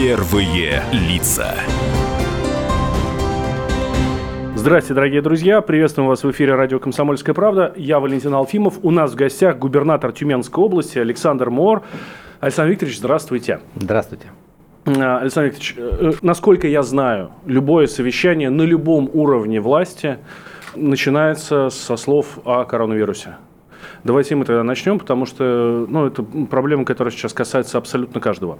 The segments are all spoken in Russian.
Первые лица. Здравствуйте, дорогие друзья. Приветствуем вас в эфире радио «Комсомольская правда». Я Валентин Алфимов. У нас в гостях губернатор Тюменской области Александр Мор. Александр Викторович, здравствуйте. Здравствуйте. А, Александр Викторович, э, насколько я знаю, любое совещание на любом уровне власти начинается со слов о коронавирусе. Давайте мы тогда начнем, потому что ну, это проблема, которая сейчас касается абсолютно каждого.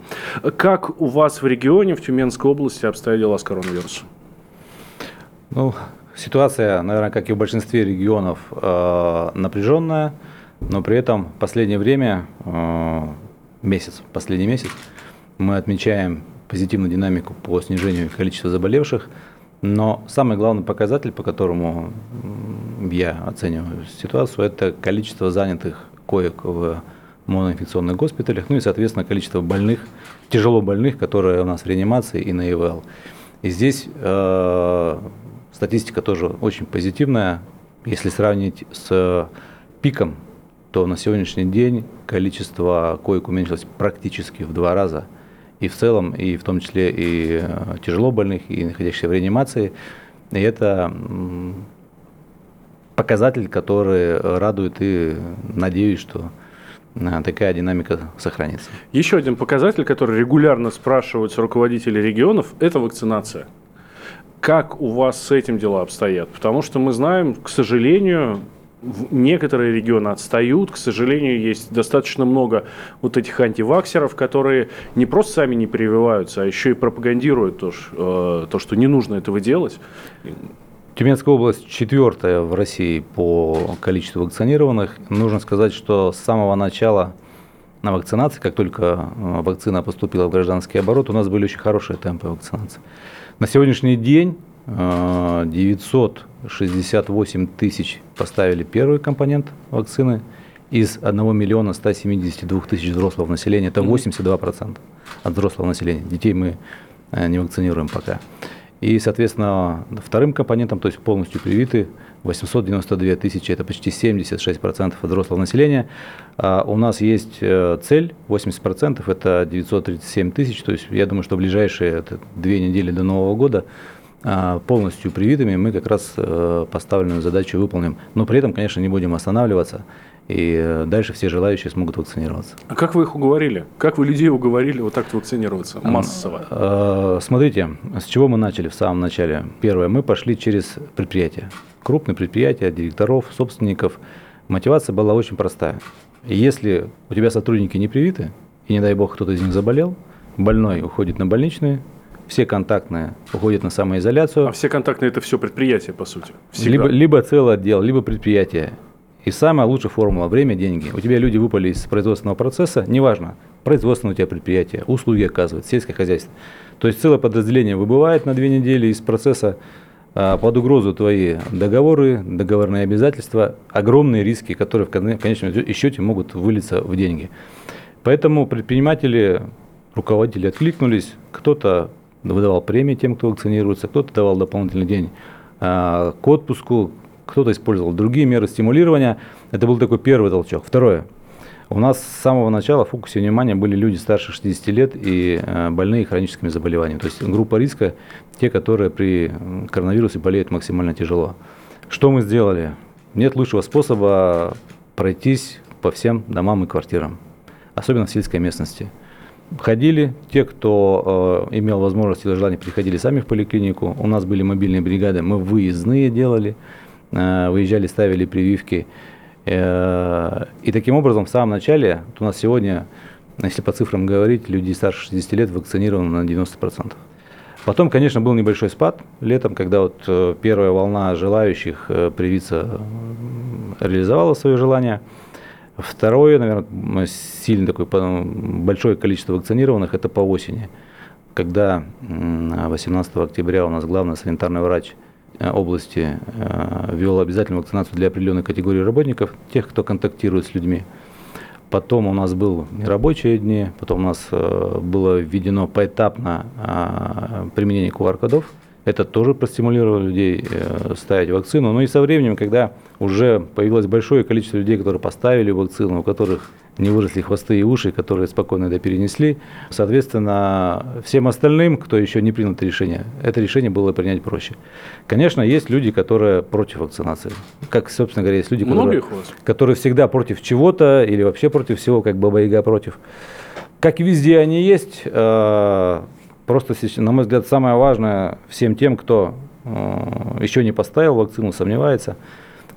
Как у вас в регионе, в Тюменской области обстоят дела с коронавирусом? Ну, ситуация, наверное, как и в большинстве регионов, э, напряженная, но при этом в последнее время, э, месяц, последний месяц, мы отмечаем позитивную динамику по снижению количества заболевших, но самый главный показатель, по которому я оцениваю ситуацию, это количество занятых коек в моноинфекционных госпиталях, ну и, соответственно, количество больных, тяжело больных, которые у нас в реанимации и на ИВЛ. И здесь э, Статистика тоже очень позитивная. Если сравнить с пиком, то на сегодняшний день количество коек уменьшилось практически в два раза. И в целом, и в том числе и э, тяжело больных, и находящихся в реанимации. И это показатель, который радует и надеюсь, что э, такая динамика сохранится. Еще один показатель, который регулярно спрашиваются руководители регионов, это вакцинация. Как у вас с этим дела обстоят? Потому что мы знаем, к сожалению, некоторые регионы отстают. К сожалению, есть достаточно много вот этих антиваксеров, которые не просто сами не прививаются, а еще и пропагандируют то, э, то что не нужно этого делать. Тюменская область четвертая в России по количеству вакцинированных. Нужно сказать, что с самого начала на вакцинации, как только э, вакцина поступила в гражданский оборот, у нас были очень хорошие темпы вакцинации. На сегодняшний день 968 э, тысяч поставили первый компонент вакцины из 1 миллиона 172 тысяч взрослого населения. Это 82% от взрослого населения. Детей мы э, не вакцинируем пока. И, соответственно, вторым компонентом, то есть полностью привиты, 892 тысячи, это почти 76% от взрослого населения. А у нас есть э, цель, 80%, это 937 тысяч, то есть я думаю, что в ближайшие это, две недели до Нового года полностью привитыми мы как раз э, поставленную задачу выполним. Но при этом, конечно, не будем останавливаться и э, дальше все желающие смогут вакцинироваться. А как вы их уговорили? Как вы людей уговорили вот так вакцинироваться массово? Э, смотрите, с чего мы начали в самом начале. Первое, мы пошли через предприятия. Крупные предприятия, директоров, собственников. Мотивация была очень простая. Если у тебя сотрудники не привиты, и не дай бог кто-то из них заболел, больной уходит на больничные, все контактные уходят на самоизоляцию. А все контактные это все предприятия, по сути. Либо, либо целый отдел, либо предприятие. И самая лучшая формула – время, деньги. У тебя люди выпали из производственного процесса, неважно, производственное у тебя предприятие, услуги оказывает, сельское хозяйство. То есть целое подразделение выбывает на две недели из процесса, а, под угрозу твои договоры, договорные обязательства, огромные риски, которые в конечном счете могут вылиться в деньги. Поэтому предприниматели, руководители откликнулись, кто-то выдавал премии тем, кто вакцинируется, кто-то давал дополнительный день а, к отпуску, кто-то использовал другие меры стимулирования. Это был такой первый толчок. Второе. У нас с самого начала в фокусе внимания были люди старше 60 лет и э, больные хроническими заболеваниями. То есть группа риска, те, которые при коронавирусе болеют максимально тяжело. Что мы сделали? Нет лучшего способа пройтись по всем домам и квартирам, особенно в сельской местности. Ходили, те, кто э, имел возможность или желание, приходили сами в поликлинику. У нас были мобильные бригады, мы выездные делали. Э, выезжали, ставили прививки. Э, и таким образом, в самом начале, у нас сегодня, если по цифрам говорить, люди старше 60 лет вакцинированы на 90%. Потом, конечно, был небольшой спад летом, когда вот э, первая волна желающих привиться реализовала свое желание. Второе, наверное, сильно такое большое количество вакцинированных, это по осени, когда 18 октября у нас главный санитарный врач – Э, области э, ввел обязательную вакцинацию для определенной категории работников, тех, кто контактирует с людьми. Потом у нас был нерабочие дни, потом у нас э, было введено поэтапно применение QR-кодов. Это тоже простимулировало людей ставить вакцину. Но и со временем, когда уже появилось большое количество людей, которые поставили вакцину, у которых не выросли хвосты и уши, которые спокойно это перенесли. Соответственно, всем остальным, кто еще не принял это решение, это решение было принять проще. Конечно, есть люди, которые против вакцинации. Как, собственно говоря, есть люди, которые, которые всегда против чего-то или вообще против всего, как Баба Яга против. Как и везде они есть, э, просто, на мой взгляд, самое важное всем тем, кто э, еще не поставил вакцину, сомневается,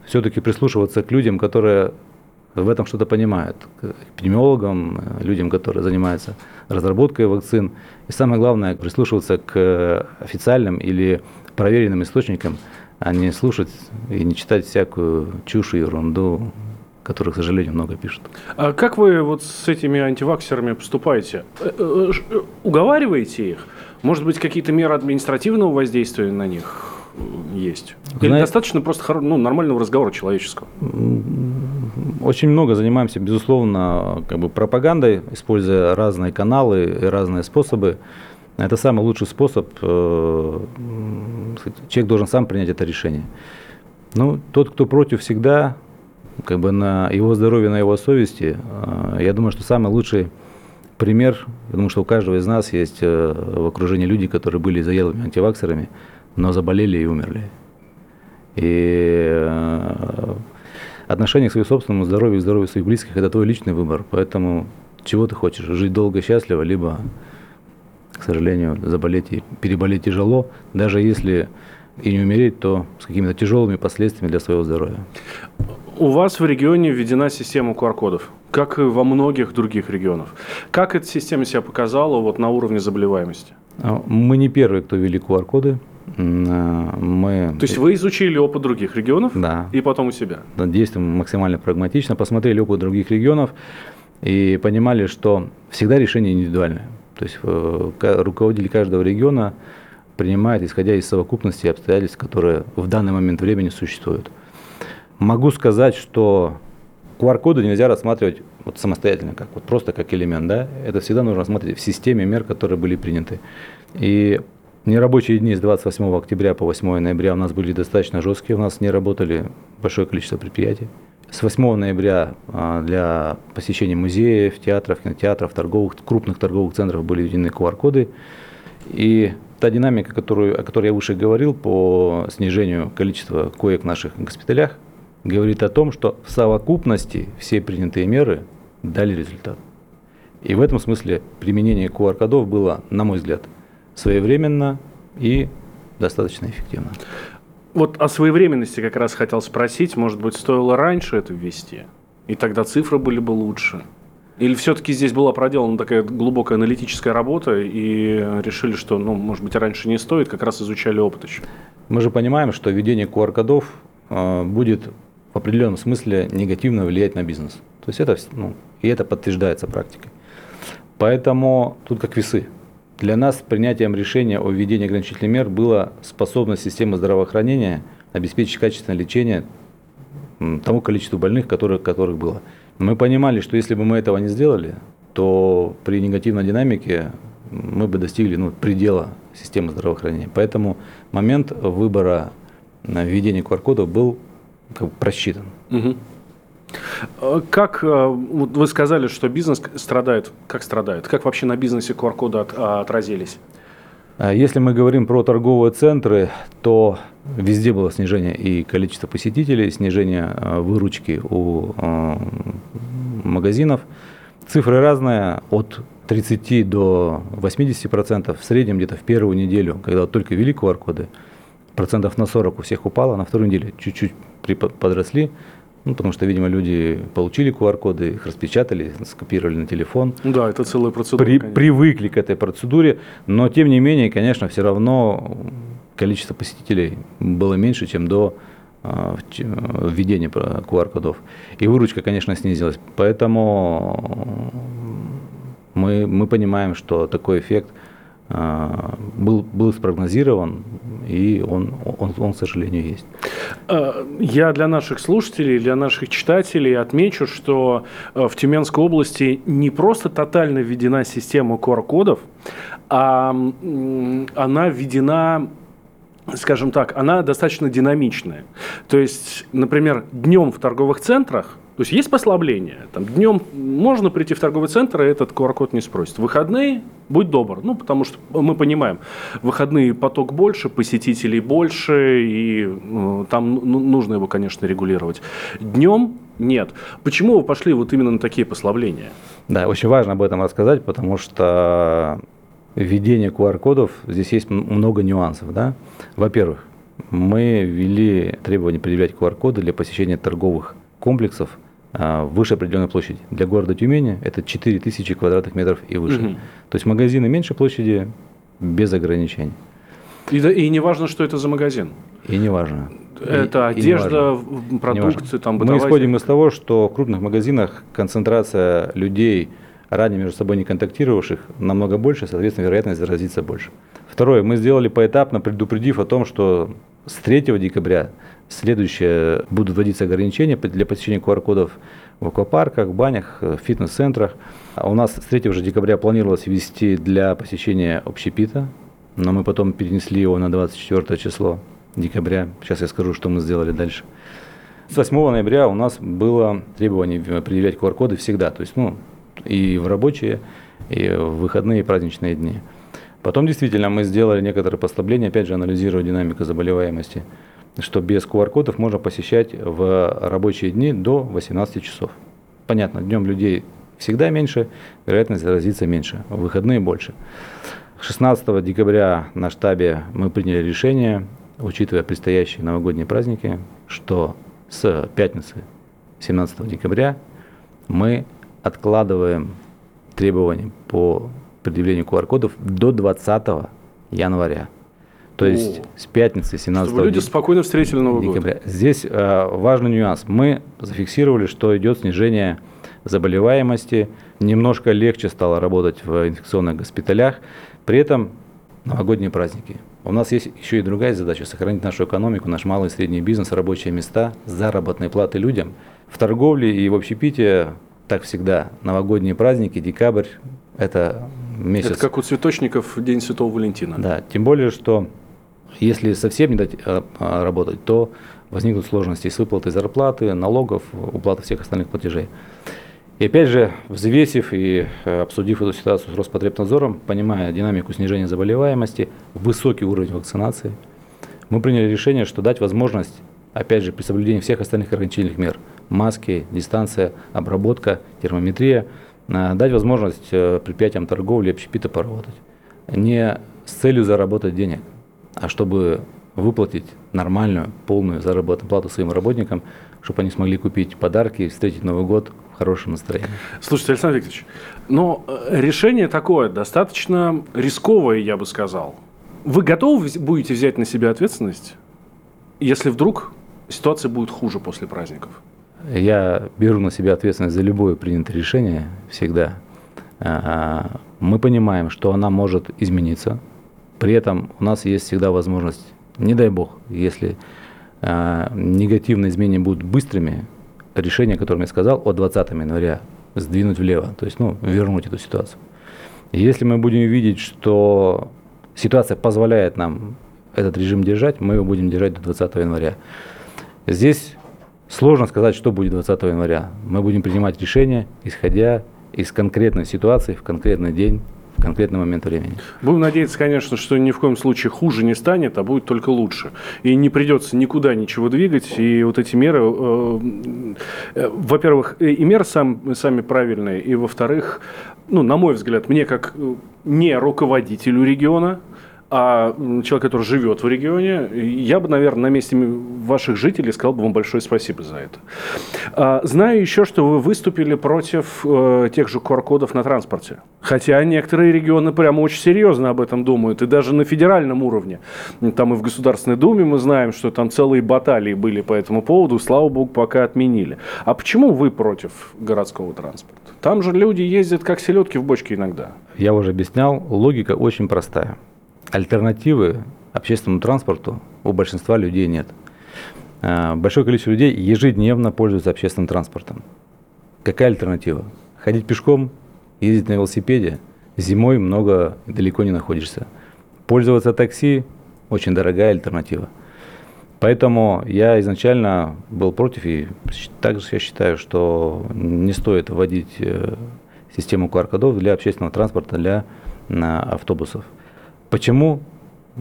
все-таки прислушиваться к людям, которые в этом что-то понимают, к эпидемиологам, людям, которые занимаются разработкой вакцин. И самое главное, прислушиваться к официальным или проверенным источникам, а не слушать и не читать всякую чушь и ерунду, которых, к сожалению, много пишут. А как вы вот с этими антиваксерами поступаете? Э, э, э, уговариваете их? Может быть, какие-то меры административного воздействия на них? есть? Или Знаете, достаточно просто ну, нормального разговора человеческого? Очень много занимаемся, безусловно, как бы пропагандой, используя разные каналы и разные способы. Это самый лучший способ. Человек должен сам принять это решение. Ну, тот, кто против, всегда как бы на его здоровье, на его совести. Э, я думаю, что самый лучший пример, думаю, что у каждого из нас есть э, в окружении люди, которые были заелыми антиваксерами но заболели и умерли. И э, отношение к своему собственному здоровью и здоровью своих близких – это твой личный выбор. Поэтому чего ты хочешь? Жить долго счастливо, либо, к сожалению, заболеть и переболеть тяжело, даже если и не умереть, то с какими-то тяжелыми последствиями для своего здоровья. У вас в регионе введена система QR-кодов, как и во многих других регионах. Как эта система себя показала вот на уровне заболеваемости? Мы не первые, кто ввели QR-коды. Э, мы... То есть вы изучили опыт других регионов да. и потом у себя? Да, действуем максимально прагматично, посмотрели опыт других регионов и понимали, что всегда решение индивидуальное. То есть э, руководитель каждого региона принимает, исходя из совокупности обстоятельств, которые в данный момент времени существуют. Могу сказать, что QR-коды нельзя рассматривать вот самостоятельно, как вот просто как элемент, да, это всегда нужно рассматривать в системе мер, которые были приняты. И Нерабочие дни с 28 октября по 8 ноября у нас были достаточно жесткие, у нас не работали большое количество предприятий. С 8 ноября а, для посещения музеев, театров, кинотеатров, торговых, крупных торговых центров были введены QR-коды. И та динамика, которую, о которой я выше говорил, по снижению количества коек в наших госпиталях, говорит о том, что в совокупности все принятые меры дали результат. И в этом смысле применение QR-кодов было, на мой взгляд, своевременно и достаточно эффективно. Вот о своевременности как раз хотел спросить. Может быть, стоило раньше это ввести? И тогда цифры были бы лучше? Или все-таки здесь была проделана такая глубокая аналитическая работа и решили, что, ну, может быть, раньше не стоит, как раз изучали опыт еще? Мы же понимаем, что введение QR-кодов э, будет в определенном смысле негативно влиять на бизнес. То есть это, ну, и это подтверждается практикой. Поэтому тут как весы. Для нас принятием решения о введении ограничительных мер была способность системы здравоохранения обеспечить качественное лечение тому количеству больных, которых, которых было. Мы понимали, что если бы мы этого не сделали, то при негативной динамике мы бы достигли ну, предела системы здравоохранения. Поэтому момент выбора введения QR-кодов был как бы просчитан. Угу. Как э, вы сказали, что бизнес страдает? Как страдает? Как вообще на бизнесе QR-коды от, а, отразились? А если мы говорим про торговые центры, то везде было снижение и количества посетителей, снижение выручки у магазинов. Цифры разные, от 30 до 80 процентов. В среднем где-то в первую неделю, когда только ввели QR-коды, процентов на 40 у всех упало, на вторую неделю чуть-чуть подросли. Ну, потому что, видимо, люди получили QR-коды, их распечатали, скопировали на телефон. Да, это целая процедура. При, привыкли к этой процедуре, но тем не менее, конечно, все равно количество посетителей было меньше, чем до э, введения QR-кодов. И выручка, конечно, снизилась. Поэтому мы, мы понимаем, что такой эффект был, был спрогнозирован, и он, он, он, к сожалению, есть. Э, я для наших слушателей, для наших читателей отмечу, что э, в Тюменской области не просто тотально введена система QR-кодов, а она введена скажем так, она достаточно динамичная. То есть, например, днем в торговых центрах То есть есть послабление. Там, днем можно прийти в торговый центр, и этот QR-код не спросит. выходные будь добр. Ну, потому что мы понимаем, в выходные поток больше, посетителей больше, и ну, там ну, нужно его, конечно, регулировать. Днем нет. Почему вы пошли вот именно на такие послабления? Да, очень важно об этом рассказать, потому что введение QR-кодов, здесь есть много нюансов. Да? Во-первых, мы ввели требование предъявлять QR-коды для посещения торговых комплексов выше определенной площади. Для города Тюмени это 4000 квадратных метров и выше. Угу. То есть магазины меньше площади без ограничений. И, и не важно, что это за магазин. И не важно. Это и, одежда, и продукты, там Мы исходим из того, что в крупных магазинах концентрация людей, ранее между собой не контактировавших, намного больше, соответственно, вероятность заразиться больше. Второе, мы сделали поэтапно, предупредив о том, что с 3 декабря Следующее, будут вводиться ограничения для посещения QR-кодов в аквапарках, банях, фитнес-центрах. А у нас с 3 же декабря планировалось ввести для посещения общепита, но мы потом перенесли его на 24 число декабря. Сейчас я скажу, что мы сделали дальше. С 8 ноября у нас было требование предъявлять QR-коды всегда, то есть ну, и в рабочие, и в выходные и праздничные дни. Потом действительно мы сделали некоторые послабления, опять же анализируя динамику заболеваемости что без QR-кодов можно посещать в рабочие дни до 18 часов. Понятно, днем людей всегда меньше, вероятность заразиться меньше, в выходные больше. 16 декабря на штабе мы приняли решение, учитывая предстоящие новогодние праздники, что с пятницы 17 декабря мы откладываем требования по предъявлению QR-кодов до 20 января. То есть с пятницы 17 Чтобы люди спокойно встретили Новый декабря. год. Здесь э, важный нюанс. Мы зафиксировали, что идет снижение заболеваемости, немножко легче стало работать в инфекционных госпиталях, при этом новогодние праздники. У нас есть еще и другая задача – сохранить нашу экономику, наш малый и средний бизнес, рабочие места, заработные платы людям. В торговле и в общепитии так всегда. Новогодние праздники, декабрь – это месяц. Это как у цветочников День Святого Валентина. Да, тем более, что если совсем не дать а, а, работать, то возникнут сложности с выплатой зарплаты, налогов, уплаты всех остальных платежей. И опять же, взвесив и э, обсудив эту ситуацию с Роспотребнадзором, понимая динамику снижения заболеваемости, высокий уровень вакцинации, мы приняли решение, что дать возможность, опять же, при соблюдении всех остальных ограничительных мер, маски, дистанция, обработка, термометрия, э, дать возможность э, предприятиям торговли, общепита поработать. Не с целью заработать денег, а чтобы выплатить нормальную, полную заработную плату своим работникам, чтобы они смогли купить подарки, встретить Новый год в хорошем настроении. Слушайте, Александр Викторович, но э, решение такое достаточно рисковое, я бы сказал. Вы готовы будете взять на себя ответственность, если вдруг ситуация будет хуже после праздников? Я беру на себя ответственность за любое принятое решение всегда. А, мы понимаем, что она может измениться, при этом у нас есть всегда возможность, не дай бог, если э, негативные изменения будут быстрыми, решение, которое я сказал, от 20 января сдвинуть влево, то есть ну, вернуть эту ситуацию. Если мы будем видеть, что ситуация позволяет нам этот режим держать, мы его будем держать до 20 января. Здесь сложно сказать, что будет 20 января. Мы будем принимать решения, исходя из конкретной ситуации в конкретный день в конкретный момент времени. Будем надеяться, конечно, что ни в коем случае хуже не станет, а будет только лучше. И не придется никуда ничего двигать. И вот эти меры, э, э, во-первых, и меры сам, сами правильные, и во-вторых, ну, на мой взгляд, мне как э, не руководителю региона, а человек, который живет в регионе, я бы, наверное, на месте ваших жителей сказал бы вам большое спасибо за это. А, знаю еще, что вы выступили против э, тех же QR-кодов на транспорте. Хотя некоторые регионы прямо очень серьезно об этом думают, и даже на федеральном уровне. Там и в Государственной Думе мы знаем, что там целые баталии были по этому поводу, слава богу, пока отменили. А почему вы против городского транспорта? Там же люди ездят как селедки в бочке иногда. Я уже объяснял, логика очень простая альтернативы общественному транспорту у большинства людей нет. А, большое количество людей ежедневно пользуются общественным транспортом. Какая альтернатива? Ходить пешком, ездить на велосипеде, зимой много далеко не находишься. Пользоваться такси – очень дорогая альтернатива. Поэтому я изначально был против, и также я считаю, что не стоит вводить э, систему QR-кодов для общественного транспорта, для автобусов. Почему?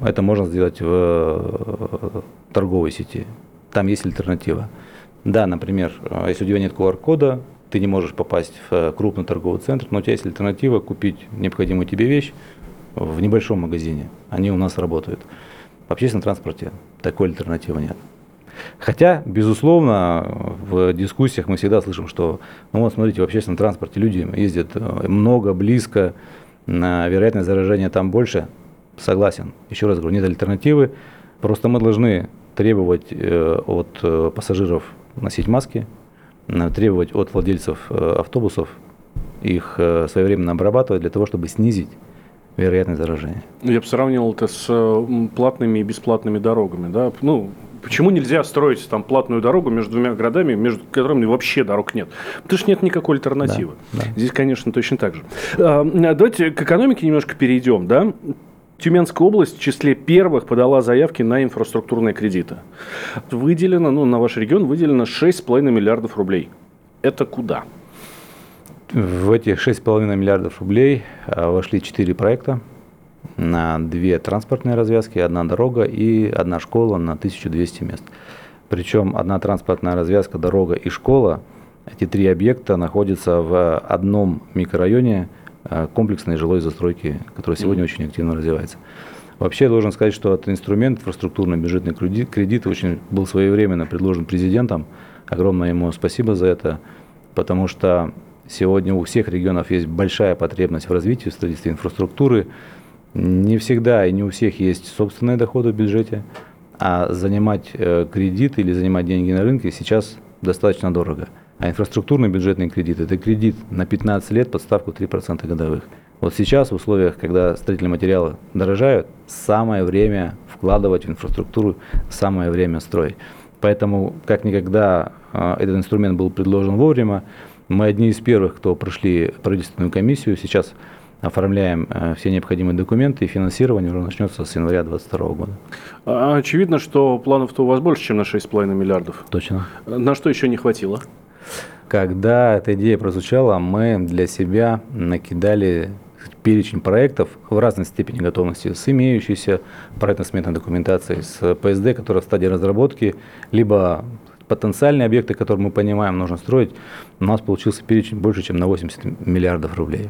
Это можно сделать в э, торговой сети. Там есть альтернатива. Да, например, э, если у тебя нет QR-кода, ты не можешь попасть в крупный торговый центр, но у тебя есть альтернатива купить необходимую тебе вещь в небольшом магазине. Они у нас работают. В общественном транспорте такой альтернативы нет. Хотя, безусловно, в дискуссиях мы всегда слышим, что, ну вот смотрите, в общественном транспорте люди ездят э, много, близко, вероятность заражения там больше. Согласен. Еще раз говорю, нет альтернативы. Просто мы должны требовать э, от э, пассажиров носить маски, требовать от владельцев автобусов их своевременно обрабатывать для того, чтобы снизить вероятность заражения. Я бы сравнивал это с платными и бесплатными дорогами. Да? Ну, почему нельзя строить там платную дорогу между двумя городами, между которыми вообще дорог нет? Потому что нет никакой альтернативы. Да, да. Здесь, конечно, точно так же. А, давайте к экономике немножко перейдем. Да? Тюменская область в числе первых подала заявки на инфраструктурные кредиты. Выделено, ну, на ваш регион выделено 6,5 миллиардов рублей. Это куда? В эти 6,5 миллиардов рублей а, вошли 4 проекта на две транспортные развязки, одна дорога и одна школа на 1200 мест. Причем одна транспортная развязка, дорога и школа, эти три объекта находятся в одном микрорайоне а, комплексной жилой застройки, которая сегодня mm-hmm. очень активно развивается. Вообще, я должен сказать, что этот инструмент, инфраструктурный бюджетный кредит, кредит очень был своевременно предложен президентом. Огромное ему спасибо за это, потому что Сегодня у всех регионов есть большая потребность в развитии, в строительстве инфраструктуры. Не всегда и не у всех есть собственные доходы в бюджете, а занимать э, кредит или занимать деньги на рынке сейчас достаточно дорого. А инфраструктурный бюджетный кредит – это кредит на 15 лет под ставку 3% годовых. Вот сейчас в условиях, когда строительные материалы дорожают, самое время вкладывать в инфраструктуру, самое время строить. Поэтому, как никогда, э, этот инструмент был предложен вовремя. Мы одни из первых, кто прошли правительственную комиссию. Сейчас оформляем э, все необходимые документы, и финансирование уже начнется с января 2022 года. А, очевидно, что планов-то у вас больше, чем на 6,5 миллиардов. Точно. На что еще не хватило? Когда эта идея прозвучала, мы для себя накидали перечень проектов в разной степени готовности с имеющейся проектно-сметной документацией, с ПСД, которая в стадии разработки, либо потенциальные объекты, которые мы понимаем, нужно строить, у нас получился перечень больше, чем на 80 миллиардов рублей.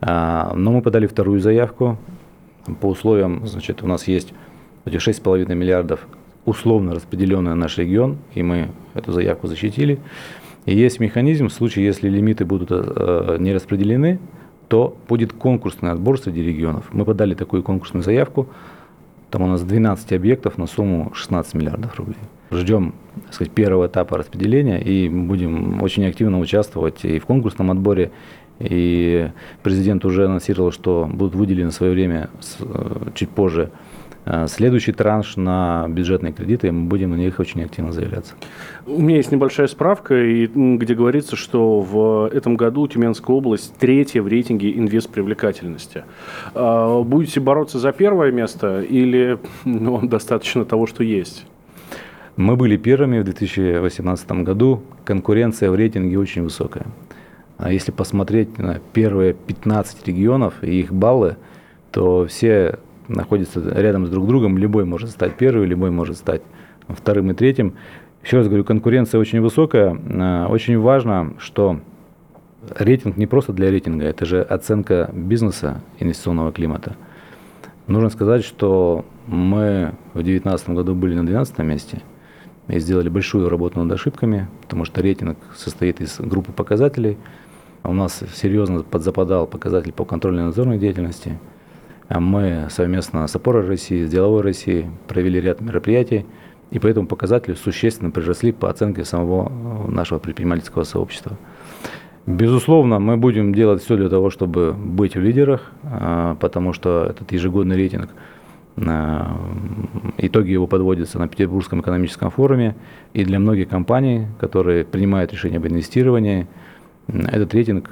А, но мы подали вторую заявку. По условиям, значит, у нас есть эти 6,5 миллиардов условно распределенные на наш регион, и мы эту заявку защитили. И есть механизм, в случае, если лимиты будут э, не распределены, то будет конкурсный отбор среди регионов. Мы подали такую конкурсную заявку, там у нас 12 объектов на сумму 16 миллиардов рублей. Ждем так сказать, первого этапа распределения и будем очень активно участвовать и в конкурсном отборе. И президент уже анонсировал, что будут выделены в свое время э, чуть позже э, следующий транш на бюджетные кредиты, мы будем на них очень активно заявляться. У меня есть небольшая справка, где говорится, что в этом году Тюменская область третья в рейтинге инвест-привлекательности. А, будете бороться за первое место или ну, достаточно того, что есть? Мы были первыми в 2018 году. Конкуренция в рейтинге очень высокая. А если посмотреть на первые 15 регионов и их баллы, то все находятся рядом с друг другом. Любой может стать первым, любой может стать вторым и третьим. Еще раз говорю, конкуренция очень высокая. А, очень важно, что рейтинг не просто для рейтинга, это же оценка бизнеса инвестиционного климата. Нужно сказать, что мы в 2019 году были на 12 месте – и сделали большую работу над ошибками, потому что рейтинг состоит из группы показателей. У нас серьезно подзападал показатель по контрольной надзорной деятельности. А мы совместно с опорой России, с деловой Россией провели ряд мероприятий, и по этому показателю существенно приросли по оценке самого э, нашего предпринимательского сообщества. Безусловно, мы будем делать все для того, чтобы быть в лидерах, а, потому что этот ежегодный рейтинг – Итоги его подводятся на Петербургском экономическом форуме. И для многих компаний, которые принимают решение об инвестировании, этот рейтинг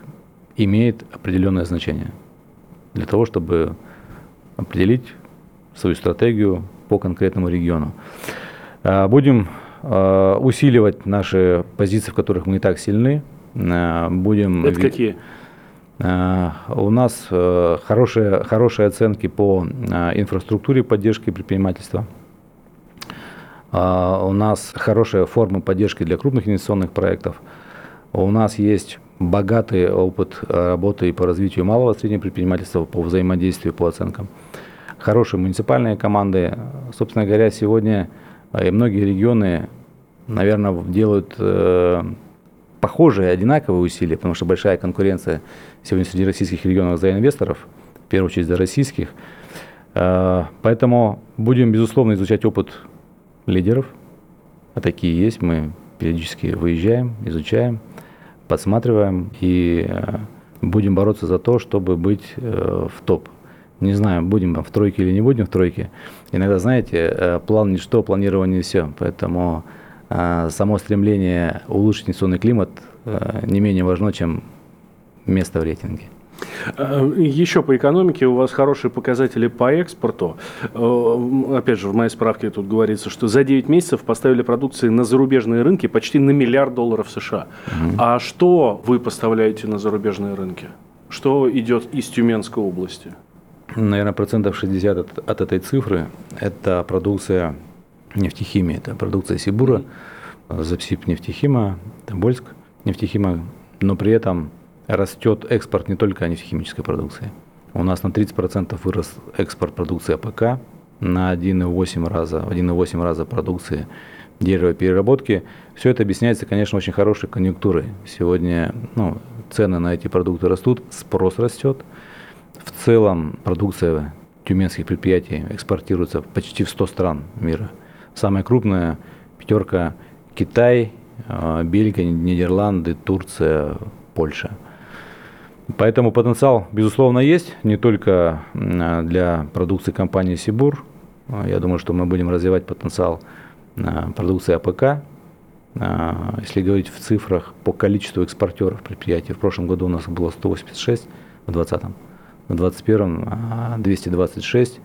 имеет определенное значение для того, чтобы определить свою стратегию по конкретному региону. А, будем а, усиливать наши позиции, в которых мы и так сильны. А, будем Это какие? У нас хорошие, хорошие оценки по инфраструктуре поддержки предпринимательства. У нас хорошая форма поддержки для крупных инвестиционных проектов. У нас есть богатый опыт работы по развитию малого и среднего предпринимательства, по взаимодействию, по оценкам. Хорошие муниципальные команды. Собственно говоря, сегодня и многие регионы, наверное, делают э, похожие, одинаковые усилия, потому что большая конкуренция сегодня среди российских регионов за инвесторов, в первую очередь за российских. Э, поэтому будем, безусловно, изучать опыт лидеров, а такие есть, мы периодически выезжаем, изучаем, подсматриваем и э, будем бороться за то, чтобы быть э, в топ. Не знаю, будем в тройке или не будем в тройке. Иногда, знаете, э, план ничто, планирование все. Поэтому само стремление улучшить инвестиционный климат не менее важно, чем место в рейтинге. Еще по экономике у вас хорошие показатели по экспорту. Опять же, в моей справке тут говорится, что за 9 месяцев поставили продукции на зарубежные рынки почти на миллиард долларов США. Угу. А что вы поставляете на зарубежные рынки? Что идет из Тюменской области? наверное, процентов 60 от, от этой цифры – это продукция нефтехимии, это продукция Сибура, Запсибнефтехима, Тобольск нефтехима, но при этом растет экспорт не только нефтехимической продукции. У нас на 30% вырос экспорт продукции АПК, на 1,8 раза, 1,8 раза продукции деревопереработки. Все это объясняется, конечно, очень хорошей конъюнктурой. Сегодня ну, цены на эти продукты растут, спрос растет – в целом продукция тюменских предприятий экспортируется почти в 100 стран мира. Самая крупная пятерка Китай, а, Бельгия, Нидерланды, Турция, Польша. Поэтому потенциал, безусловно, есть, не только для продукции компании Сибур. А, я думаю, что мы будем развивать потенциал продукции АПК. А, если говорить в цифрах по количеству экспортеров предприятий, в прошлом году у нас было 186, в 2020 в 2021 226.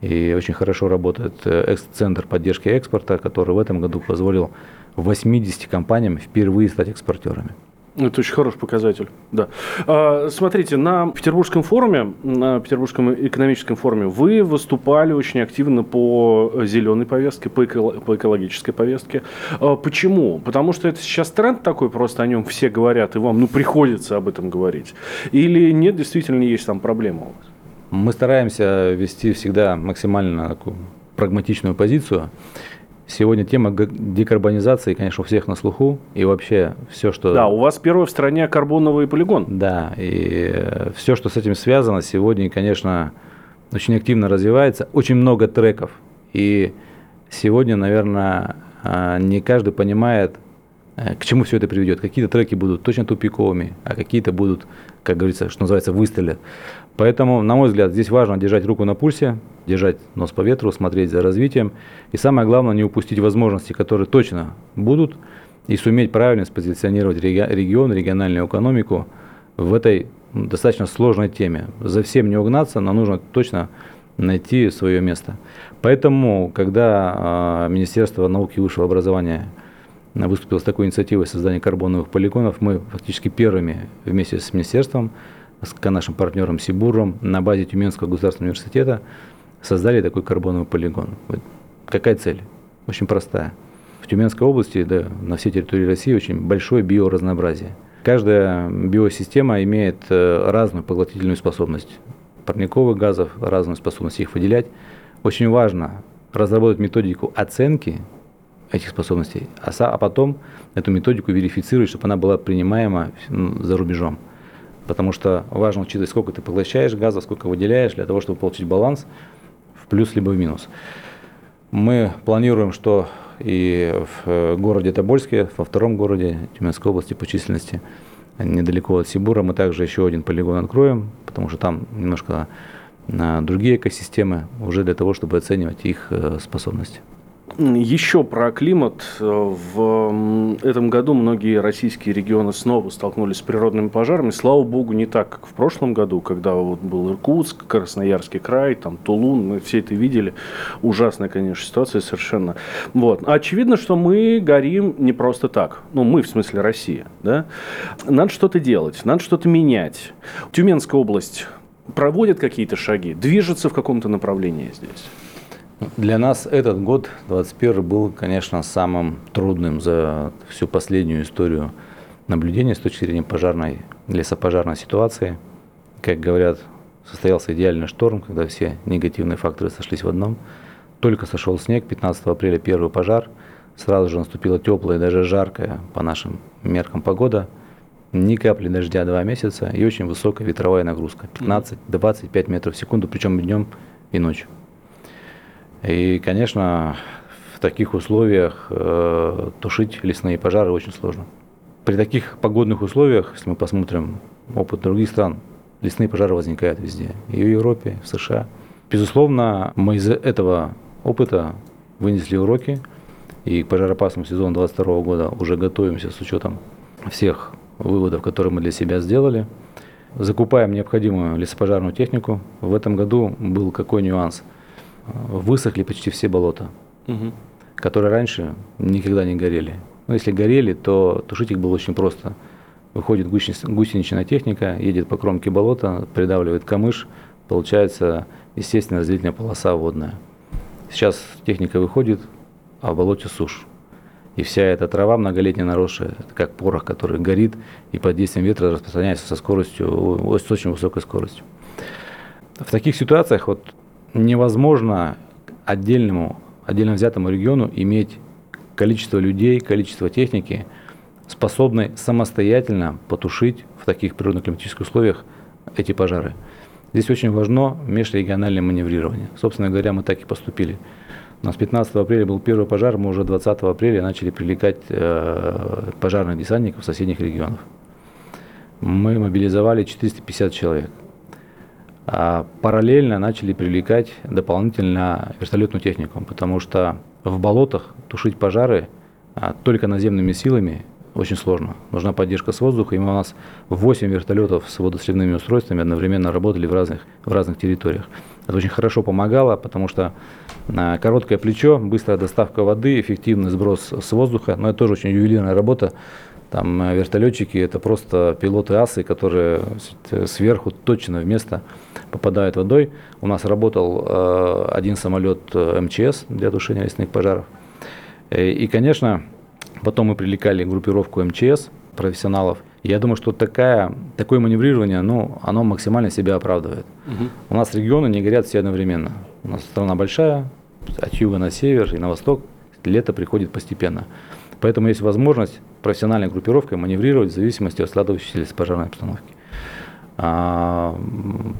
И очень хорошо работает э, центр поддержки экспорта, который в этом году позволил 80 компаниям впервые стать экспортерами. Это очень хороший показатель, да. А, смотрите, на Петербургском форуме, на Петербургском экономическом форуме вы выступали очень активно по зеленой повестке, по, эко, по экологической повестке. А, почему? Потому что это сейчас тренд такой, просто о нем все говорят, и вам ну, приходится об этом говорить. Или нет, действительно есть там проблема у вас? Мы стараемся вести всегда максимально такую прагматичную позицию. Сегодня тема декарбонизации, конечно, у всех на слуху. И вообще все, что... Да, у вас первый в стране карбоновый полигон. Да, и все, что с этим связано, сегодня, конечно, очень активно развивается. Очень много треков. И сегодня, наверное, а, не каждый понимает, э, к чему все это приведет. Какие-то треки будут точно тупиковыми, а какие-то будут, как говорится, что называется, выстрелят. Поэтому, на мой взгляд, здесь важно держать руку на пульсе, держать нос по ветру, смотреть за развитием. И самое главное, не упустить возможности, которые точно будут, и суметь правильно спозиционировать регион, региональную экономику в этой достаточно сложной теме. За всем не угнаться, но нужно точно найти свое место. Поэтому, когда э, Министерство науки и высшего образования выступило с такой инициативой создания карбоновых полигонов, мы фактически первыми вместе с министерством с нашим партнером Сибуром на базе Тюменского государственного университета создали такой карбоновый полигон. Какая цель? Очень простая. В Тюменской области, да, на всей территории России очень большое биоразнообразие. Каждая биосистема имеет э, разную поглотительную способность. Парниковых газов, разную способность их выделять. Очень важно разработать методику оценки этих способностей, а, а потом эту методику верифицировать, чтобы она была принимаема за рубежом потому что важно учитывать, сколько ты поглощаешь газа, сколько выделяешь, для того, чтобы получить баланс в плюс либо в минус. Мы планируем, что и в э, городе Тобольске, во втором городе Тюменской области по численности, недалеко от Сибура, мы также еще один полигон откроем, потому что там немножко другие экосистемы, уже для того, чтобы оценивать их э, способности. Еще про климат. В этом году многие российские регионы снова столкнулись с природными пожарами. Слава богу, не так, как в прошлом году, когда вот был Иркутск, Красноярский край, там Тулун, мы все это видели. Ужасная, конечно, ситуация совершенно. Вот. Очевидно, что мы горим не просто так. Ну, мы, в смысле, Россия. Да? Надо что-то делать, надо что-то менять. Тюменская область проводит какие-то шаги, движется в каком-то направлении здесь. Для нас этот год, 21 был, конечно, самым трудным за всю последнюю историю наблюдения с точки зрения пожарной, лесопожарной ситуации. Как говорят, состоялся идеальный шторм, когда все негативные факторы сошлись в одном. Только сошел снег, 15 апреля первый пожар, сразу же наступила теплая, даже жаркая по нашим меркам погода. Ни капли дождя два месяца и очень высокая ветровая нагрузка, 15-25 метров в секунду, причем днем и ночью. И, конечно, в таких условиях э, тушить лесные пожары очень сложно. При таких погодных условиях, если мы посмотрим опыт других стран, лесные пожары возникают везде. И в Европе, и в США. Безусловно, мы из этого опыта вынесли уроки. И к пожароопасному сезону 2022 года уже готовимся с учетом всех выводов, которые мы для себя сделали. Закупаем необходимую лесопожарную технику. В этом году был какой нюанс – высохли почти все болота, угу. которые раньше никогда не горели. Но если горели, то тушить их было очень просто. Выходит гусеничная техника, едет по кромке болота, придавливает камыш, получается естественно разделительная полоса водная. Сейчас техника выходит, а в болоте сушь. И вся эта трава многолетняя наросшая, это как порох, который горит и под действием ветра распространяется со скоростью, с очень высокой скоростью. В таких ситуациях вот невозможно отдельному, отдельно взятому региону иметь количество людей, количество техники, способной самостоятельно потушить в таких природно-климатических условиях эти пожары. Здесь очень важно межрегиональное маневрирование. Собственно говоря, мы так и поступили. У нас 15 апреля был первый пожар, мы уже 20 апреля начали привлекать э, пожарных десантников соседних регионов. Мы мобилизовали 450 человек. А параллельно начали привлекать дополнительно вертолетную технику, потому что в болотах тушить пожары а, только наземными силами очень сложно. Нужна поддержка с воздуха, и у нас 8 вертолетов с водосливными устройствами одновременно работали в разных, в разных территориях. Это очень хорошо помогало, потому что а, короткое плечо, быстрая доставка воды, эффективный сброс с воздуха, но это тоже очень ювелирная работа, там э, вертолетчики это просто пилоты асы, которые сверху точно в место попадают водой. У нас работал э, один самолет э, МЧС для тушения лесных пожаров. И, конечно, потом мы привлекали группировку МЧС, профессионалов. Я думаю, что такая, такое маневрирование, ну, оно максимально себя оправдывает. Угу. У нас регионы не горят все одновременно. У нас страна большая, от юга на север и на восток. Лето приходит постепенно. Поэтому есть возможность профессиональной группировкой маневрировать в зависимости от складывающейся пожарной обстановки. А,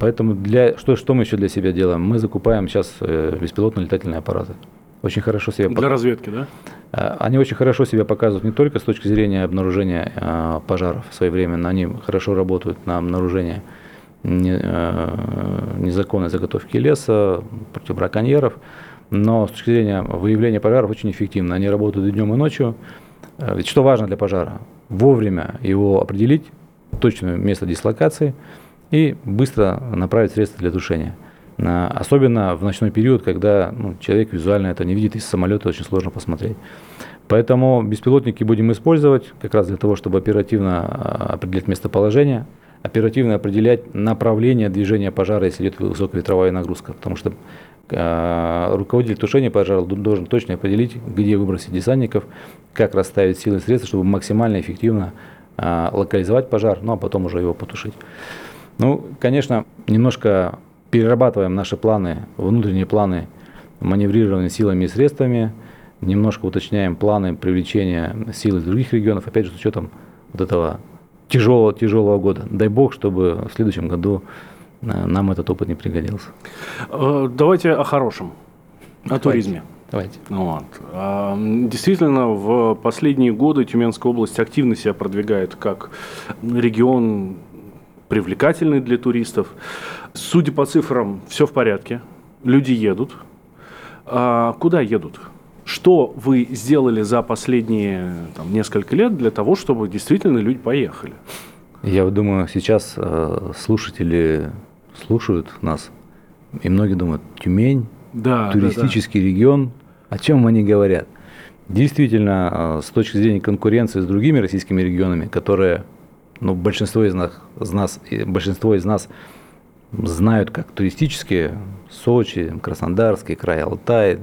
поэтому для, что, что мы еще для себя делаем? Мы закупаем сейчас э, беспилотные летательные аппараты. Очень хорошо себя Для пок... разведки, да? А, они очень хорошо себя показывают не только с точки зрения обнаружения а, пожаров своевременно, они хорошо работают на обнаружение не, а, незаконной заготовки леса, против браконьеров, но с точки зрения выявления пожаров очень эффективно. Они работают и днем, и ночью. Э, ведь что важно для пожара? Вовремя его определить, точное место дислокации и быстро направить средства для тушения. Особенно в ночной период, когда ну, человек визуально это не видит, из самолета очень сложно посмотреть. Поэтому беспилотники будем использовать как раз для того, чтобы оперативно а, определять местоположение, оперативно определять направление движения пожара, если идет высокая ветровая нагрузка. Потому что а, руководитель тушения пожара должен точно определить, где выбросить десантников, как расставить силы и средства, чтобы максимально эффективно а, локализовать пожар, ну а потом уже его потушить. Ну, конечно, немножко перерабатываем наши планы, внутренние планы маневрирования силами и средствами, немножко уточняем планы привлечения сил из других регионов, опять же, с учетом вот этого тяжелого, тяжелого года. Дай бог, чтобы в следующем году нам этот опыт не пригодился. Э, давайте о хорошем, о Давайте. туризме. Давайте. Вот. А, действительно, в последние годы Тюменская область активно себя продвигает как регион привлекательный для туристов. Судя по цифрам, все в порядке. Люди едут. А куда едут? Что вы сделали за последние там, несколько лет для того, чтобы действительно люди поехали? Я думаю, сейчас э, слушатели слушают нас, и многие думают, Тюмень, да, туристический да, да. регион, о чем они говорят? Действительно, э, с точки зрения конкуренции с другими российскими регионами, которые, ну, большинство из нас, из нас, большинство из нас знают как туристические, Сочи, Краснодарский край, Алтай,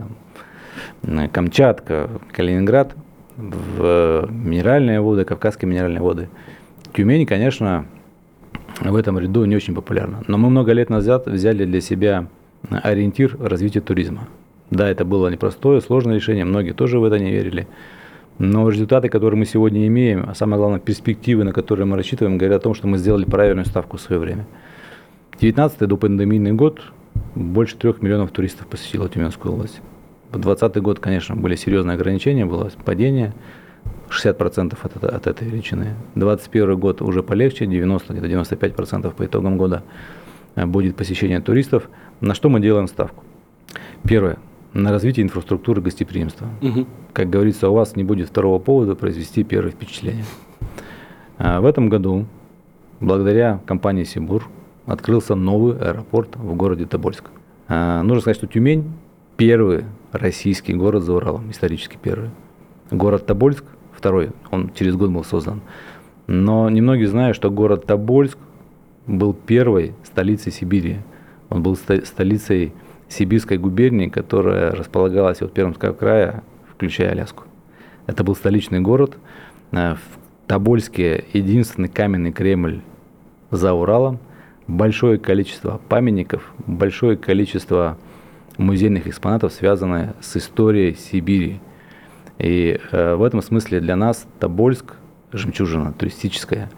там, Камчатка, Калининград, в минеральные воды, кавказские минеральные воды. Тюмень, конечно, в этом ряду не очень популярна. Но мы много лет назад взяли для себя ориентир развития туризма. Да, это было непростое, сложное решение, многие тоже в это не верили. Но результаты, которые мы сегодня имеем, а самое главное, перспективы, на которые мы рассчитываем, говорят о том, что мы сделали правильную ставку в свое время. 19 до пандемийный год больше трех миллионов туристов посетило Тюменскую область. 2020 год, конечно, были серьезные ограничения, было падение, 60% от, от этой величины. 2021 год уже полегче, 90, где-то 95% по итогам года будет посещение туристов. На что мы делаем ставку? Первое на развитие инфраструктуры гостеприимства. Угу. Как говорится, у вас не будет второго повода произвести первое впечатление. А в этом году, благодаря компании Сибур, открылся новый аэропорт в городе Тобольск. А, нужно сказать, что Тюмень первый российский город за Уралом, исторически первый. Город Тобольск второй, он через год был создан. Но немногие знают, что город Тобольск был первой столицей Сибири. Он был столицей Сибирской губернии, которая располагалась от Пермского края, включая Аляску. Это был столичный город. Э, в Тобольске единственный каменный Кремль за Уралом. Большое количество памятников, большое количество музейных экспонатов, связанные с историей Сибири. И э, в этом смысле для нас Тобольск – жемчужина туристическая.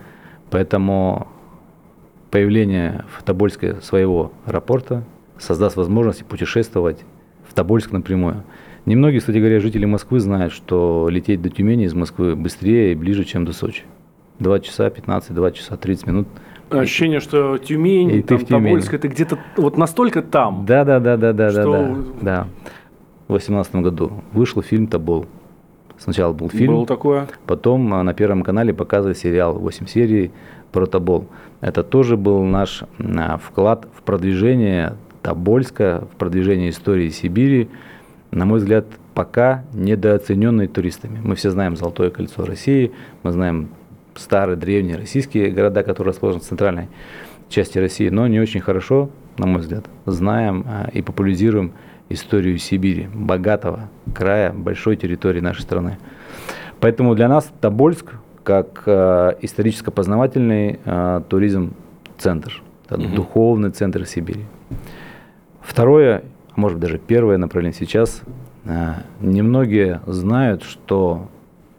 Поэтому появление в Тобольске своего аэропорта – создаст возможность путешествовать в Тобольск напрямую. Немногие, кстати говоря, жители Москвы знают, что лететь до Тюмени из Москвы быстрее и ближе, чем до Сочи. 2 часа 15, 2 часа 30 минут. Ощущение, что Тюмень, и там, Тобольск, это где-то вот настолько там. Да, да, да, да, да, что... да, да, да. В 2018 году вышел фильм Тобол. Сначала был фильм. Было такое. Потом а, на Первом канале показывали сериал 8 серий про Тобол. Это тоже был наш а, вклад в продвижение Тобольска в продвижении истории Сибири, на мой взгляд, пока недооцененный туристами. Мы все знаем Золотое кольцо России, мы знаем старые древние российские города, которые расположены в центральной части России, но не очень хорошо, на мой взгляд, знаем а, и популяризируем историю Сибири, богатого края, большой территории нашей страны. Поэтому для нас Тобольск как э, историческо-познавательный э, туризм-центр, угу. духовный центр Сибири. Второе, может быть даже первое направление сейчас, э, немногие знают, что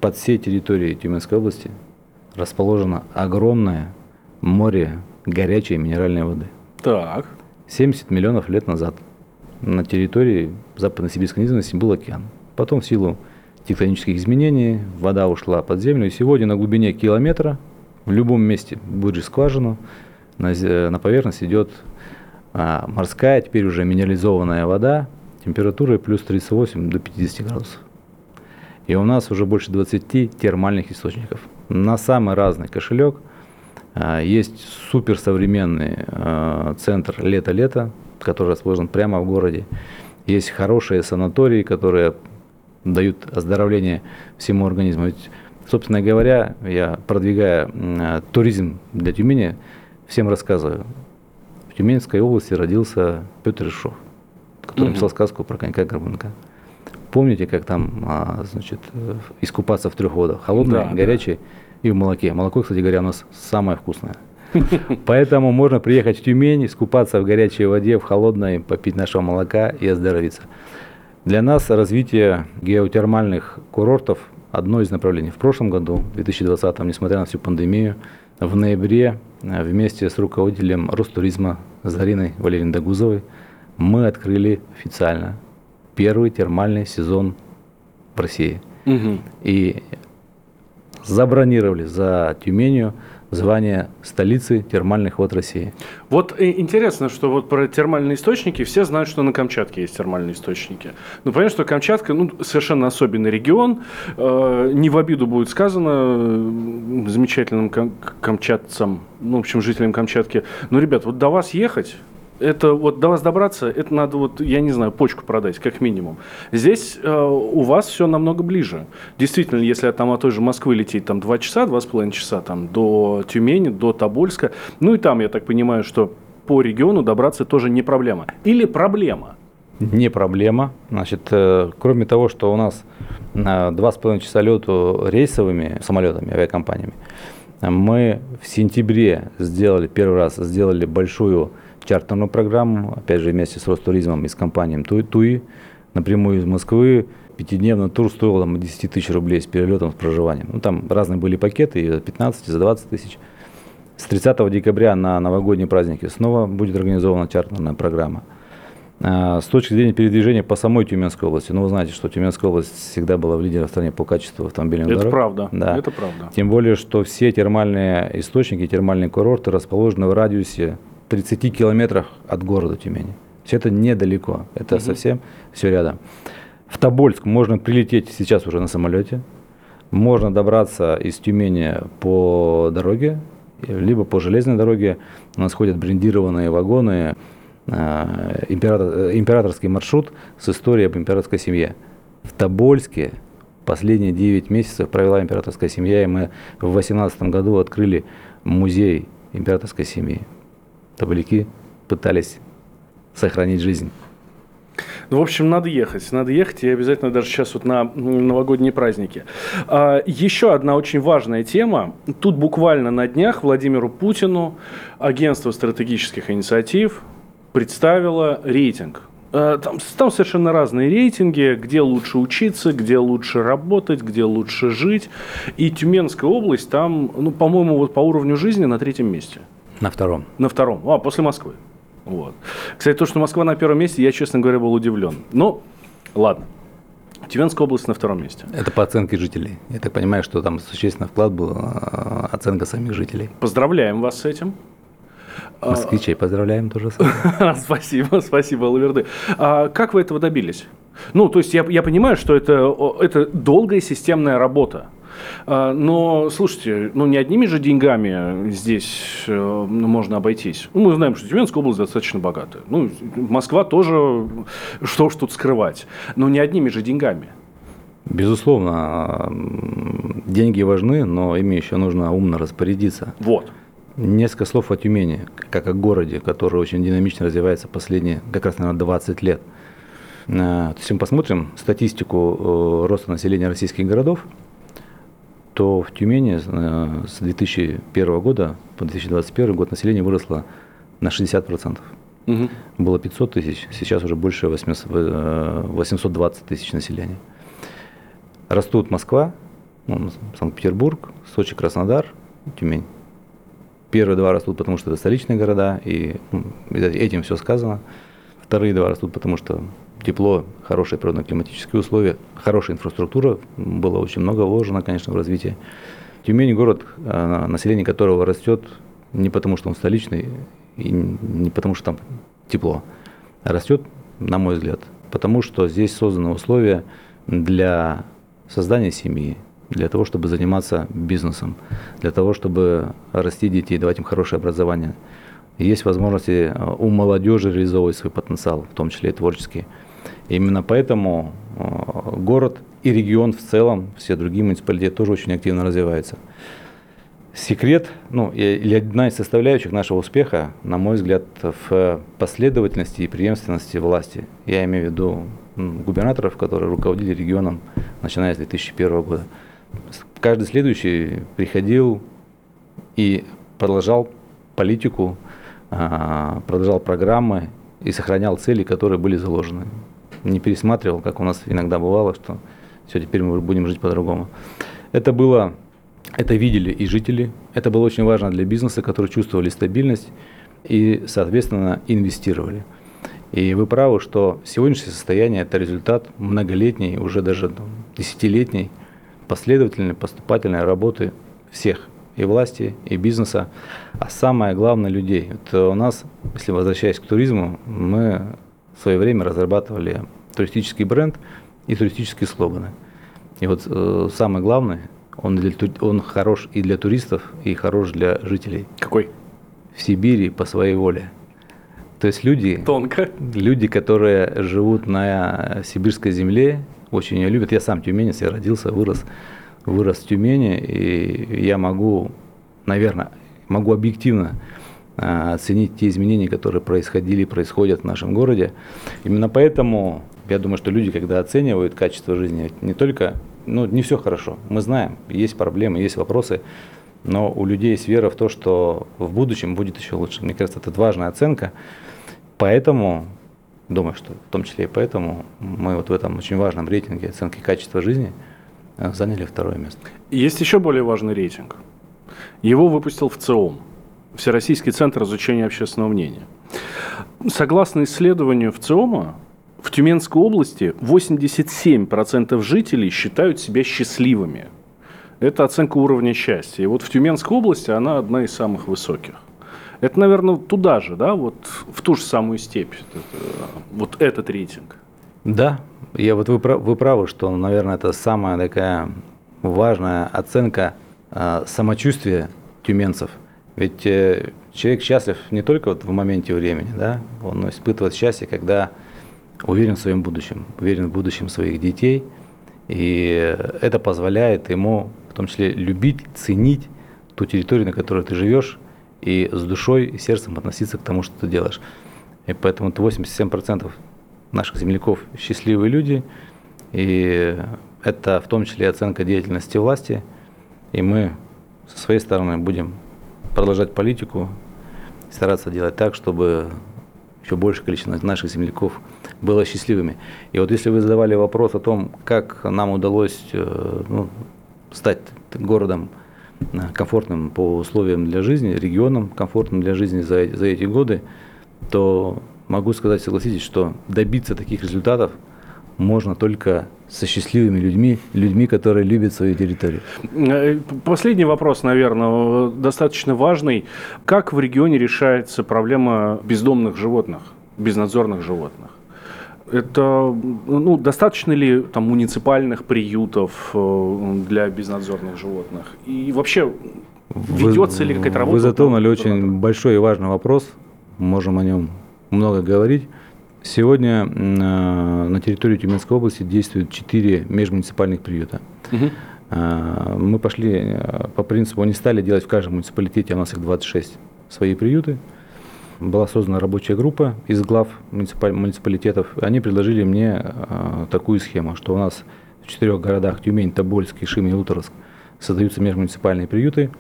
под всей территорией Тюменской области расположено огромное море горячей минеральной воды. Так. 70 миллионов лет назад на территории западно-сибирской низменности был океан. Потом в силу тектонических изменений вода ушла под землю, и сегодня на глубине километра в любом месте будет скважину, на, на поверхность идет а морская, теперь уже минерализованная вода, температура плюс 38 до 50 градусов. И у нас уже больше 20 термальных источников. На самый разный кошелек а, есть суперсовременный а, центр «Лето-лето», который расположен прямо в городе. Есть хорошие санатории, которые дают оздоровление всему организму. Ведь, собственно говоря, я продвигая туризм для Тюмени, всем рассказываю. Тюменской области родился Петр Ишов, который угу. написал сказку про конька Горбунка. Помните, как там, а, значит, э, искупаться в трех водах? Холодной, да, горячей да. и в молоке. Молоко, кстати говоря, у нас самое вкусное. Поэтому можно приехать в Тюмень, искупаться в горячей воде, в холодной, попить нашего молока и оздоровиться. Для нас развитие геотермальных курортов одно из направлений. В прошлом году, в 2020, несмотря на всю пандемию, в ноябре э, вместе с руководителем Ростуризма Зариной Валериной Дагузовой мы открыли официально первый термальный сезон в России. Угу. И забронировали за Тюменью звание столицы термальных вод России. Вот интересно, что вот про термальные источники все знают, что на Камчатке есть термальные источники. Ну, понятно, что Камчатка ну, совершенно особенный регион. Э, не в обиду будет сказано замечательным кам- камчатцам, ну, в общем, жителям Камчатки. Ну, ребят, вот до вас ехать это вот до вас добраться, это надо вот, я не знаю, почку продать, как минимум. Здесь э, у вас все намного ближе. Действительно, если там от той же Москвы лететь там 2 часа, 2,5 часа там до Тюмени, до Тобольска, ну и там, я так понимаю, что по региону добраться тоже не проблема. Или проблема? Не проблема. Значит, э, кроме того, что у нас на 2,5 часа лету рейсовыми самолетами, авиакомпаниями, мы в сентябре сделали, первый раз сделали большую чартерную программу, опять же, вместе с Ростуризмом и с компанией Туи, Туи напрямую из Москвы. Пятидневный тур стоил там 10 тысяч рублей с перелетом, с проживанием. Ну, там разные были пакеты, и за 15, и за 20 тысяч. С 30 декабря на новогодние праздники снова будет организована чартерная программа. А, с точки зрения передвижения по самой Тюменской области, ну вы знаете, что Тюменская область всегда была в лидере в стране по качеству автомобильных это дорог. Правда. Да. Это правда. Тем более, что все термальные источники, термальные курорты расположены в радиусе 30 километрах от города Тюмени. Все это недалеко, это угу. совсем все рядом. В Тобольск можно прилететь сейчас уже на самолете, можно добраться из Тюмени по дороге, либо по железной дороге. У нас ходят брендированные вагоны, э, император, э, императорский маршрут с историей об императорской семье. В Тобольске последние 9 месяцев провела императорская семья, и мы в 2018 году открыли музей императорской семьи табаляки пытались сохранить жизнь. Ну, в общем, надо ехать. Надо ехать, и обязательно даже сейчас вот на новогодние праздники. А, еще одна очень важная тема. Тут буквально на днях Владимиру Путину агентство стратегических инициатив представило рейтинг. А, там, там совершенно разные рейтинги, где лучше учиться, где лучше работать, где лучше жить. И Тюменская область там, ну, по-моему, вот по уровню жизни на третьем месте. На втором. На втором. А, после Москвы. Вот. Кстати, то, что Москва на первом месте, я, честно говоря, был удивлен. Ну, ладно. Тюменская область на втором месте. Это по оценке жителей. Я так понимаю, что там существенный вклад был а, оценка самих жителей. Поздравляем вас с этим. Москвичей поздравляем тоже. спасибо, спасибо, Лаверды. А как вы этого добились? Ну, то есть я, я понимаю, что это, это долгая системная работа. А, но, слушайте, ну не одними же деньгами здесь э, можно обойтись. Ну, мы знаем, что Тюменская область достаточно богатая. Ну, Москва тоже, что уж тут скрывать. Но не одними же деньгами. Безусловно, деньги важны, но ими еще нужно умно распорядиться. Вот. Несколько слов о Тюмени, как о городе, который очень динамично развивается последние, как раз, наверное, 20 лет. Э, если мы посмотрим статистику э, роста населения российских городов, то в Тюмени э, с 2001 года по 2021 год население выросло на 60%. Угу. Было 500 тысяч, сейчас уже больше 800, 820 э, тысяч населения. Растут Москва, ну, Санкт-Петербург, Сочи, Краснодар, Тюмень. Первые два растут, потому что это столичные города, и ну, этим все сказано. Вторые два растут, потому что тепло, хорошие природно-климатические условия, хорошая инфраструктура, было очень много вложено, конечно, в развитие. Тюмень город, э, население которого растет не потому, что он столичный, и не потому, что там тепло, а растет, на мой взгляд, потому что здесь созданы условия для создания семьи, для того, чтобы заниматься бизнесом, для того, чтобы расти детей, давать им хорошее образование. Есть возможности э, у молодежи реализовывать свой потенциал, в том числе и творческий. Именно поэтому э, город и регион в целом, все другие муниципалитеты тоже очень активно развиваются. Секрет, ну, или одна из составляющих нашего успеха, на мой взгляд, в последовательности и преемственности власти. Я имею в виду губернаторов, которые руководили регионом, начиная с 2001 года. Каждый следующий приходил и продолжал политику, а, продолжал программы и сохранял цели, которые были заложены не пересматривал, как у нас иногда бывало, что все, теперь мы будем жить по-другому. Это было, это видели и жители, это было очень важно для бизнеса, которые чувствовали стабильность и, соответственно, инвестировали. И вы правы, что сегодняшнее состояние – это результат многолетней, уже даже десятилетней последовательной, поступательной работы всех, и власти, и бизнеса, а самое главное людей. Это у нас, если возвращаясь к туризму, мы в свое время разрабатывали туристический бренд и туристические слоганы. И вот э, самое главное, он, для, он хорош и для туристов, и хорош для жителей. Какой? В Сибири по своей воле. То есть люди, Тонко. люди, которые живут на сибирской земле, очень ее любят. Я сам тюменец, я родился, вырос вырос в Тюмени, и я могу, наверное, могу объективно оценить те изменения, которые происходили и происходят в нашем городе. Именно поэтому я думаю, что люди, когда оценивают качество жизни, не только, ну, не все хорошо. Мы знаем, есть проблемы, есть вопросы, но у людей есть вера в то, что в будущем будет еще лучше. Мне кажется, это важная оценка. Поэтому, думаю, что в том числе и поэтому мы вот в этом очень важном рейтинге оценки качества жизни – Э, заняли второе место. Есть еще более важный рейтинг. Его выпустил в ЦИОМ, Всероссийский центр изучения общественного мнения. Согласно исследованию в ЦИОМа, в Тюменской области 87% жителей считают себя счастливыми. Это оценка уровня счастья. И вот в Тюменской области она одна из самых высоких. Это, наверное, туда же, да, вот в ту же самую степь, вот этот рейтинг. Да, я вот вы, вы правы, что, наверное, это самая такая важная оценка э, самочувствия тюменцев. Ведь э, человек счастлив не только вот в моменте времени, да, он испытывает счастье, когда уверен в своем будущем, уверен в будущем своих детей, и это позволяет ему в том числе любить, ценить ту территорию, на которой ты живешь, и с душой и сердцем относиться к тому, что ты делаешь. И поэтому это 87% наших земляков счастливые люди, и это в том числе оценка деятельности власти, и мы со своей стороны будем продолжать политику, стараться делать так, чтобы еще большее количество наших земляков было счастливыми. И вот если вы задавали вопрос о том, как нам удалось э, ну, стать городом э, комфортным по условиям для жизни, регионом комфортным для жизни за, за эти годы, то могу сказать, согласитесь, что добиться таких результатов можно только со счастливыми людьми, людьми, которые любят свою территорию. Э, последний вопрос, наверное, достаточно важный. Как в регионе решается проблема бездомных животных, безнадзорных животных? Это ну, достаточно ли там муниципальных приютов э, для безнадзорных животных? И вообще ведется ли какая-то работа? Вы затронули очень большой и важный вопрос. Можем о нем много говорить. Сегодня э, на территории Тюменской области действуют четыре межмуниципальных приюта. Угу. Мы пошли э, по принципу, они стали делать в каждом муниципалитете, а у нас их 26, свои приюты. Была создана рабочая группа из глав муниципалитетов. Они предложили мне такую схему, что у нас в четырех городах Тюмень, Тобольск, Ишим и Уторск создаются межмуниципальные приюты.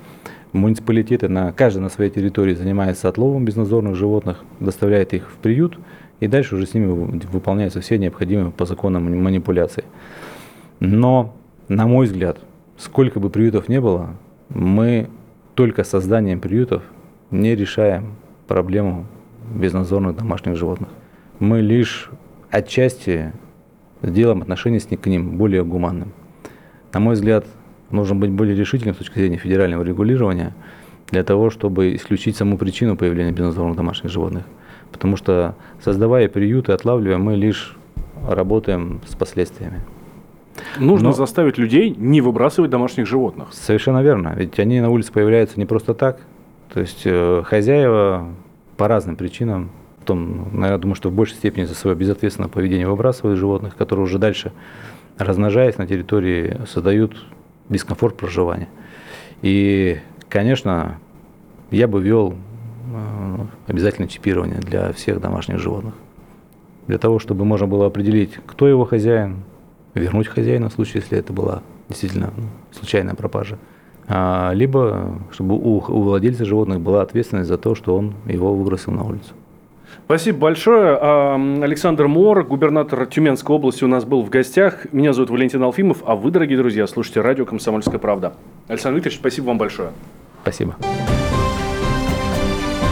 Муниципалитеты на каждой на своей территории занимаются отловом безнадзорных животных, доставляет их в приют, и дальше уже с ними выполняются все необходимые по законам манипуляции. Но, на мой взгляд, сколько бы приютов не было, мы только созданием приютов не решаем проблему безнадзорных домашних животных. Мы лишь отчасти сделаем отношение к ним более гуманным. На мой взгляд, нужно быть более решительным с точки зрения федерального регулирования для того, чтобы исключить саму причину появления безнадзорных домашних животных. Потому что создавая приюты, отлавливая, мы лишь работаем с последствиями. Нужно Но... заставить людей не выбрасывать домашних животных. Совершенно верно. Ведь они на улице появляются не просто так. То есть э, хозяева по разным причинам, в том, наверное, думаю, что в большей степени за свое безответственное поведение выбрасывают животных, которые уже дальше, размножаясь на территории, создают дискомфорт проживания. И, конечно, я бы ввел э, обязательно чипирование для всех домашних животных. Для того, чтобы можно было определить, кто его хозяин, вернуть хозяина в случае, если это была действительно ну, случайная пропажа. А, либо чтобы у, у владельца животных была ответственность за то, что он его выбросил на улицу. Спасибо большое. Александр Мор, губернатор Тюменской области у нас был в гостях. Меня зовут Валентин Алфимов, а вы, дорогие друзья, слушайте радио «Комсомольская правда». Александр Викторович, спасибо вам большое. Спасибо.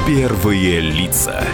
Первые лица.